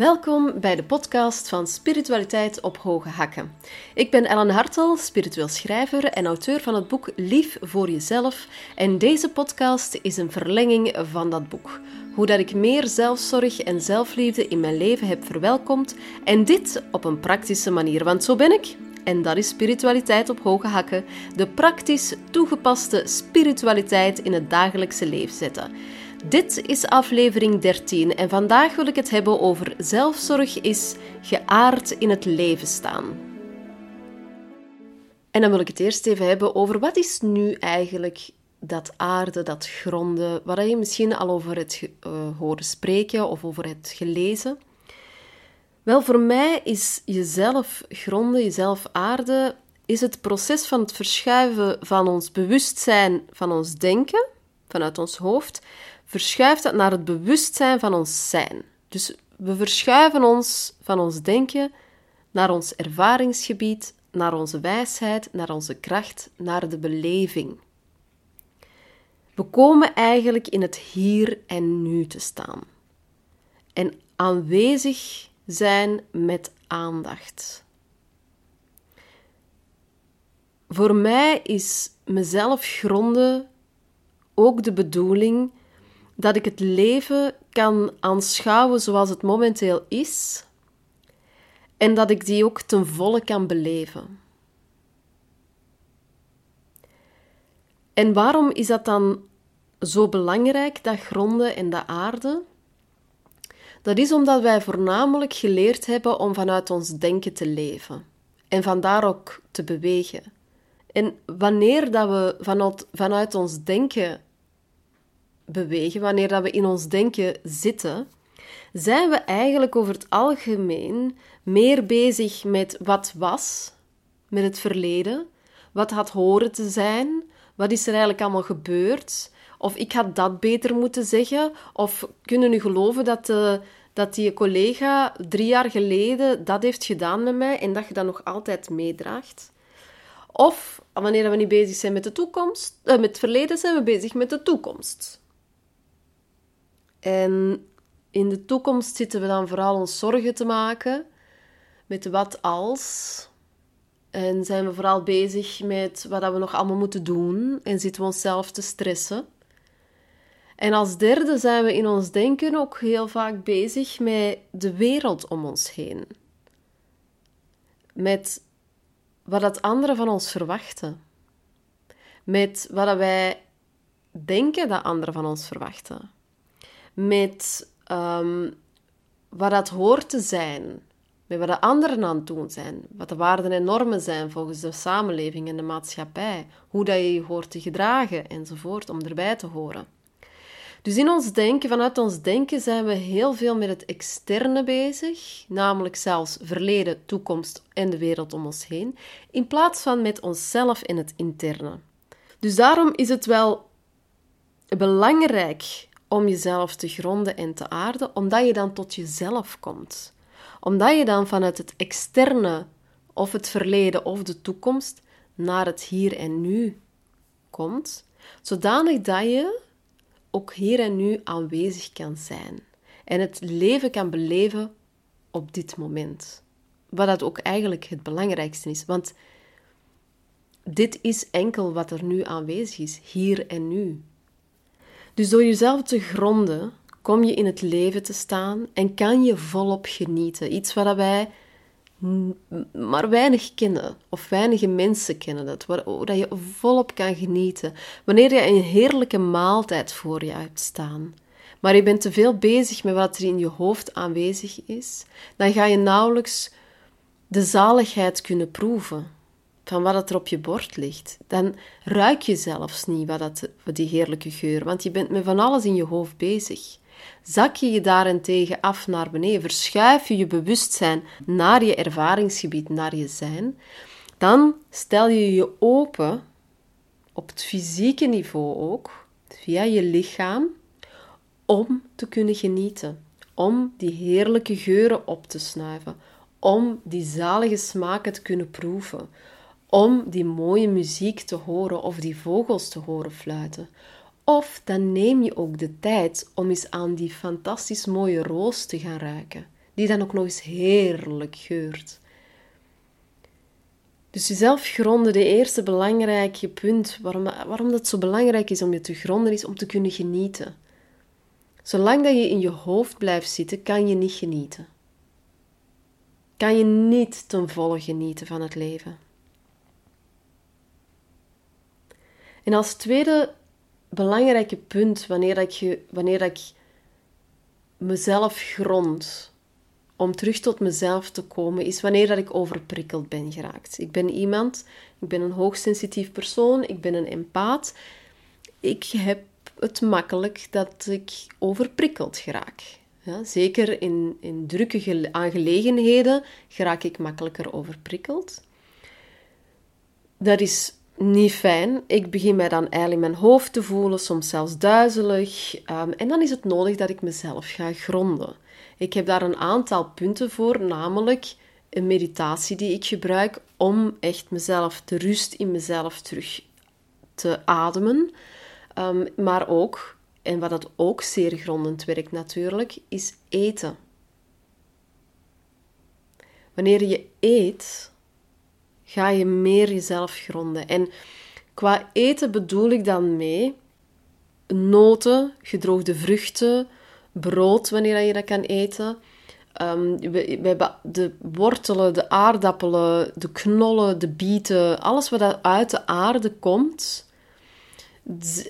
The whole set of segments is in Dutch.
Welkom bij de podcast van Spiritualiteit op Hoge Hakken. Ik ben Ellen Hartel, spiritueel schrijver en auteur van het boek Lief voor Jezelf. En deze podcast is een verlenging van dat boek. Hoe dat ik meer zelfzorg en zelfliefde in mijn leven heb verwelkomd. En dit op een praktische manier, want zo ben ik. En dat is spiritualiteit op hoge hakken. De praktisch toegepaste spiritualiteit in het dagelijkse leven zetten. Dit is aflevering 13 en vandaag wil ik het hebben over zelfzorg is geaard in het leven staan. En dan wil ik het eerst even hebben over wat is nu eigenlijk dat aarde, dat gronden, waar je misschien al over het uh, horen spreken of over het gelezen. Wel, voor mij is jezelf gronden, jezelf aarde, is het proces van het verschuiven van ons bewustzijn, van ons denken, vanuit ons hoofd, verschuift dat naar het bewustzijn van ons zijn. Dus we verschuiven ons van ons denken naar ons ervaringsgebied, naar onze wijsheid, naar onze kracht, naar de beleving. We komen eigenlijk in het hier en nu te staan. En aanwezig zijn met aandacht. Voor mij is mezelf gronden ook de bedoeling dat ik het leven kan aanschouwen zoals het momenteel is en dat ik die ook ten volle kan beleven. En waarom is dat dan zo belangrijk, dat gronden en de aarde? Dat is omdat wij voornamelijk geleerd hebben om vanuit ons denken te leven en vandaar ook te bewegen. En wanneer dat we vanuit, vanuit ons denken bewegen, wanneer dat we in ons denken zitten, zijn we eigenlijk over het algemeen meer bezig met wat was, met het verleden, wat had horen te zijn, wat is er eigenlijk allemaal gebeurd, of ik had dat beter moeten zeggen, of kunnen u geloven dat, eh, dat die collega drie jaar geleden dat heeft gedaan met mij en dat je dat nog altijd meedraagt. Of wanneer we niet bezig zijn met de toekomst, eh, met het verleden, zijn we bezig met de toekomst. En in de toekomst zitten we dan vooral ons zorgen te maken met wat als. En zijn we vooral bezig met wat we nog allemaal moeten doen en zitten we onszelf te stressen. En als derde zijn we in ons denken ook heel vaak bezig met de wereld om ons heen. Met wat dat anderen van ons verwachten. Met wat wij denken dat anderen van ons verwachten met um, wat dat hoort te zijn, met wat de anderen aan het doen zijn, wat de waarden en normen zijn volgens de samenleving en de maatschappij, hoe dat je je hoort te gedragen enzovoort, om erbij te horen. Dus in ons denken, vanuit ons denken, zijn we heel veel met het externe bezig, namelijk zelfs verleden, toekomst en de wereld om ons heen, in plaats van met onszelf in het interne. Dus daarom is het wel belangrijk om jezelf te gronden en te aarden, omdat je dan tot jezelf komt. Omdat je dan vanuit het externe of het verleden of de toekomst naar het hier en nu komt, zodanig dat je ook hier en nu aanwezig kan zijn en het leven kan beleven op dit moment. Wat dat ook eigenlijk het belangrijkste is, want dit is enkel wat er nu aanwezig is, hier en nu. Dus door jezelf te gronden, kom je in het leven te staan en kan je volop genieten. Iets wat wij maar weinig kennen, of weinige mensen kennen dat, waar dat je volop kan genieten. Wanneer je een heerlijke maaltijd voor je hebt staan, maar je bent te veel bezig met wat er in je hoofd aanwezig is, dan ga je nauwelijks de zaligheid kunnen proeven van wat er op je bord ligt, dan ruik je zelfs niet wat dat, die heerlijke geur, want je bent met van alles in je hoofd bezig. Zak je je daarentegen af naar beneden, verschuif je je bewustzijn naar je ervaringsgebied, naar je zijn, dan stel je je open, op het fysieke niveau ook, via je lichaam, om te kunnen genieten, om die heerlijke geuren op te snuiven, om die zalige smaken te kunnen proeven, om die mooie muziek te horen of die vogels te horen fluiten. Of dan neem je ook de tijd om eens aan die fantastisch mooie roos te gaan ruiken, die dan ook nog eens heerlijk geurt. Dus jezelf gronden, de eerste belangrijke punt waarom, waarom dat zo belangrijk is om je te gronden, is om te kunnen genieten. Zolang dat je in je hoofd blijft zitten, kan je niet genieten. Kan je niet ten volle genieten van het leven. En als tweede belangrijke punt, wanneer, je, wanneer ik mezelf grond, om terug tot mezelf te komen, is wanneer dat ik overprikkeld ben geraakt. Ik ben iemand, ik ben een hoogsensitief persoon, ik ben een empaat. Ik heb het makkelijk dat ik overprikkeld geraak. Ja, zeker in, in drukke aangelegenheden geraak ik makkelijker overprikkeld. Dat is niet fijn. Ik begin mij dan eigenlijk in mijn hoofd te voelen, soms zelfs duizelig. Um, en dan is het nodig dat ik mezelf ga gronden. Ik heb daar een aantal punten voor, namelijk een meditatie die ik gebruik om echt mezelf, de rust in mezelf terug te ademen. Um, maar ook, en wat dat ook zeer grondend werkt natuurlijk, is eten. Wanneer je eet, ga je meer jezelf gronden. En qua eten bedoel ik dan mee noten, gedroogde vruchten, brood wanneer je dat kan eten. We, we, hebben de wortelen, de aardappelen, de knollen, de bieten, alles wat uit de aarde komt,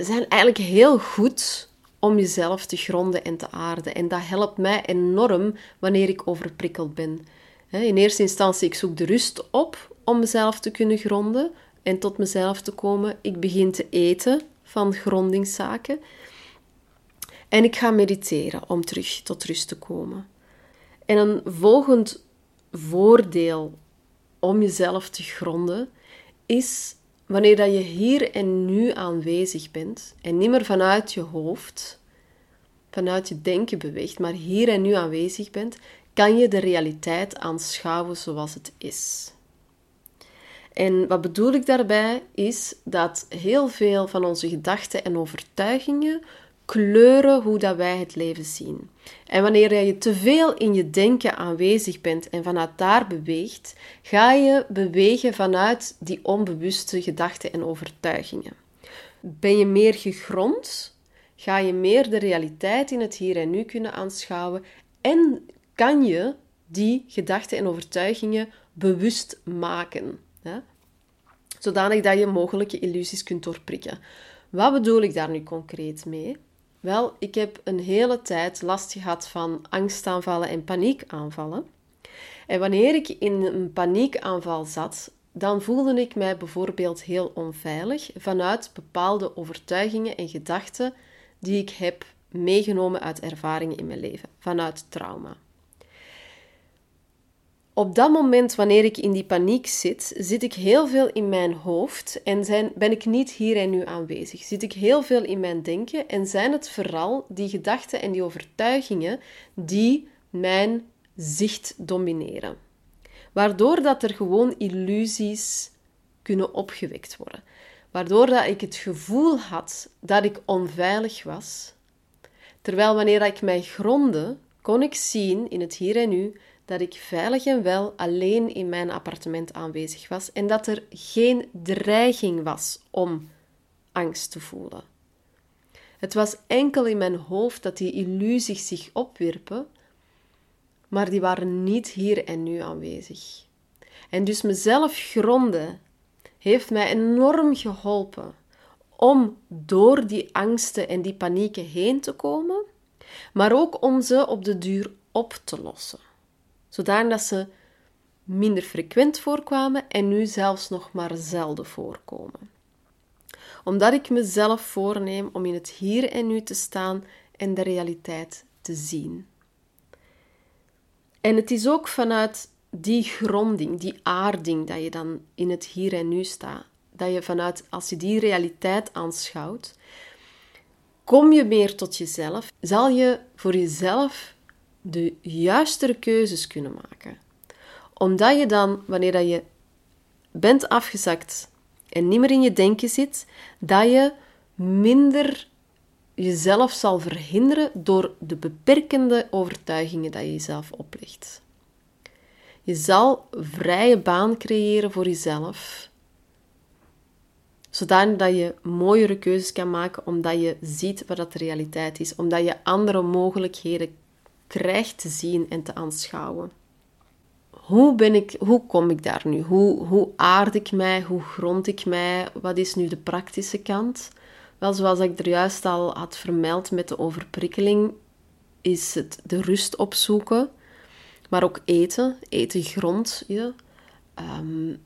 zijn eigenlijk heel goed om jezelf te gronden en te aarden. En dat helpt mij enorm wanneer ik overprikkeld ben. In eerste instantie, ik zoek de rust op om mezelf te kunnen gronden en tot mezelf te komen. Ik begin te eten van grondingszaken. En ik ga mediteren om terug tot rust te komen. En een volgend voordeel om jezelf te gronden is wanneer dat je hier en nu aanwezig bent en niet meer vanuit je hoofd, vanuit je denken beweegt, maar hier en nu aanwezig bent, kan je de realiteit aanschouwen zoals het is. En wat bedoel ik daarbij is dat heel veel van onze gedachten en overtuigingen kleuren hoe dat wij het leven zien. En wanneer je te veel in je denken aanwezig bent en vanuit daar beweegt, ga je bewegen vanuit die onbewuste gedachten en overtuigingen. Ben je meer gegrond, ga je meer de realiteit in het hier en nu kunnen aanschouwen en kan je die gedachten en overtuigingen bewust maken. Zodanig dat je mogelijke illusies kunt doorprikken. Wat bedoel ik daar nu concreet mee? Wel, ik heb een hele tijd last gehad van angstaanvallen en paniekaanvallen. En wanneer ik in een paniekaanval zat, dan voelde ik mij bijvoorbeeld heel onveilig vanuit bepaalde overtuigingen en gedachten die ik heb meegenomen uit ervaringen in mijn leven, vanuit trauma. Op dat moment, wanneer ik in die paniek zit, zit ik heel veel in mijn hoofd en zijn, ben ik niet hier en nu aanwezig. Zit ik heel veel in mijn denken en zijn het vooral die gedachten en die overtuigingen die mijn zicht domineren. Waardoor dat er gewoon illusies kunnen opgewekt worden. Waardoor dat ik het gevoel had dat ik onveilig was. Terwijl wanneer ik mij gronde, kon ik zien in het hier en nu dat ik veilig en wel alleen in mijn appartement aanwezig was en dat er geen dreiging was om angst te voelen. Het was enkel in mijn hoofd dat die illusies zich opwierpen, maar die waren niet hier en nu aanwezig. En dus mezelf gronden heeft mij enorm geholpen om door die angsten en die panieken heen te komen, maar ook om ze op de duur op te lossen zodanig ze minder frequent voorkwamen en nu zelfs nog maar zelden voorkomen. Omdat ik mezelf voorneem om in het hier en nu te staan en de realiteit te zien. En het is ook vanuit die gronding, die aarding, dat je dan in het hier en nu staat. Dat je vanuit, als je die realiteit aanschouwt, kom je meer tot jezelf. Zal je voor jezelf de juistere keuzes kunnen maken. Omdat je dan, wanneer dat je bent afgezakt en niet meer in je denken zit, dat je minder jezelf zal verhinderen door de beperkende overtuigingen dat je jezelf oplegt. Je zal vrije baan creëren voor jezelf, zodanig dat je mooiere keuzes kan maken, omdat je ziet wat dat de realiteit is, omdat je andere mogelijkheden krijgt te zien en te aanschouwen. Hoe, ben ik, hoe kom ik daar nu? Hoe, hoe aard ik mij? Hoe grond ik mij? Wat is nu de praktische kant? Wel, zoals ik er juist al had vermeld met de overprikkeling, is het de rust opzoeken, maar ook eten. Eten grond je. Um,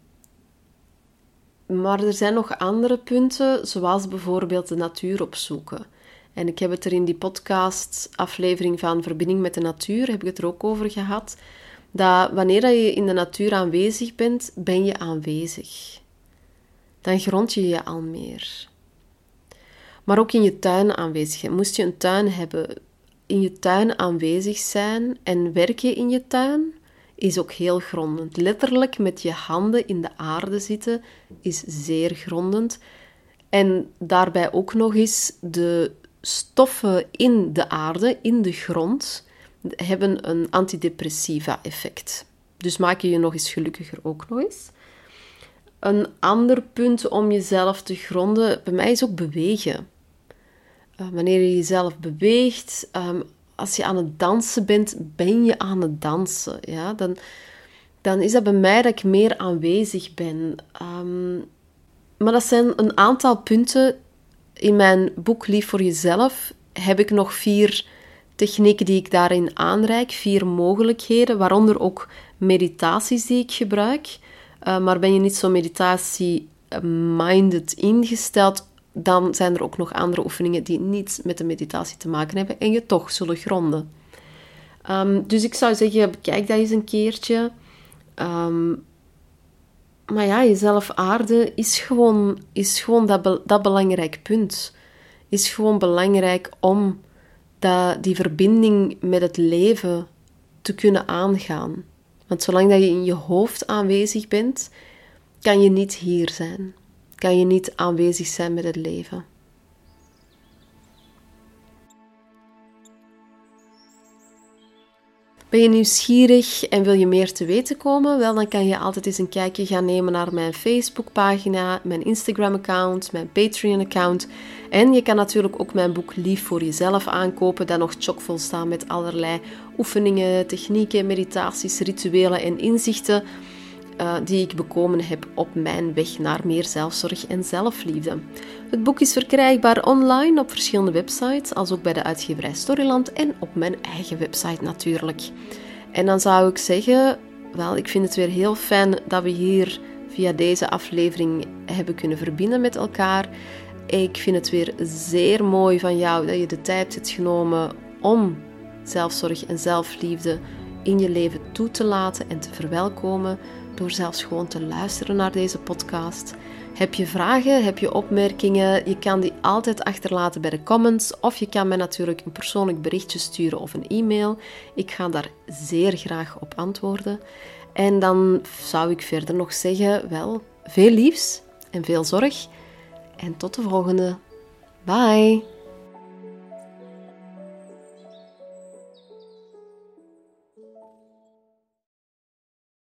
maar er zijn nog andere punten, zoals bijvoorbeeld de natuur opzoeken. En ik heb het er in die podcast-aflevering van Verbinding met de Natuur, heb ik het er ook over gehad, dat wanneer je in de natuur aanwezig bent, ben je aanwezig. Dan grond je je al meer maar ook in je tuin aanwezig Moest je een tuin hebben, in je tuin aanwezig zijn en werken in je tuin is ook heel grondend. Letterlijk met je handen in de aarde zitten is zeer grondend. En daarbij ook nog eens de stoffen in de aarde, in de grond, hebben een antidepressiva effect. Dus maak je je nog eens gelukkiger ook nog eens. Een ander punt om jezelf te gronden, bij mij is ook bewegen. Eh, wanneer je jezelf beweegt, um, als je aan het dansen bent, ben je aan het dansen. Ja? Dan, dan is dat bij mij dat ik meer aanwezig ben. Um, maar dat zijn een aantal punten. In mijn boek Lief voor Jezelf heb ik nog vier technieken die ik daarin aanreik, vier mogelijkheden, waaronder ook meditaties die ik gebruik. Uh, maar ben je niet zo meditatie-minded ingesteld, dan zijn er ook nog andere oefeningen die niets met de meditatie te maken hebben en je toch zullen gronden. Ehm, dus ik zou zeggen, bekijk dat eens een keertje. Ehm, maar ja, jezelf aarden is gewoon, is gewoon dat, dat belangrijk punt. Is gewoon belangrijk om dat, die verbinding met het leven te kunnen aangaan. Want zolang dat je in je hoofd aanwezig bent, kan je niet hier zijn kan je niet aanwezig zijn met het leven. Ben je nieuwsgierig en wil je meer te weten komen? Wel, dan kan je altijd eens een kijkje gaan nemen naar mijn Facebookpagina, mijn Instagram-account, mijn Patreon-account. En je kan natuurlijk ook mijn boek Lief voor Jezelf aankopen, dat nog chockvol staat met allerlei oefeningen, technieken, meditaties, rituelen en inzichten uh, die ik bekomen heb op mijn weg naar meer zelfzorg en zelfliefde. Het boek is verkrijgbaar online op verschillende websites, als ook bij de uitgeverij Storyland en op mijn eigen website natuurlijk. En dan zou ik zeggen, wel, ik vind het weer heel fijn dat we hier via deze aflevering hebben kunnen verbinden met elkaar. Ik vind het weer zeer mooi van jou dat je de tijd hebt genomen om zelfzorg en zelfliefde in je leven toe te laten en te verwelkomen door zelfs gewoon te luisteren naar deze podcast. Heb je vragen, heb je opmerkingen, je kan die altijd achterlaten bij de comments of je kan mij natuurlijk een persoonlijk berichtje sturen of een e-mail. Ik ga daar zeer graag op antwoorden. En dan zou ik verder nog zeggen, wel, veel liefs en veel zorg. En tot de volgende. Bye!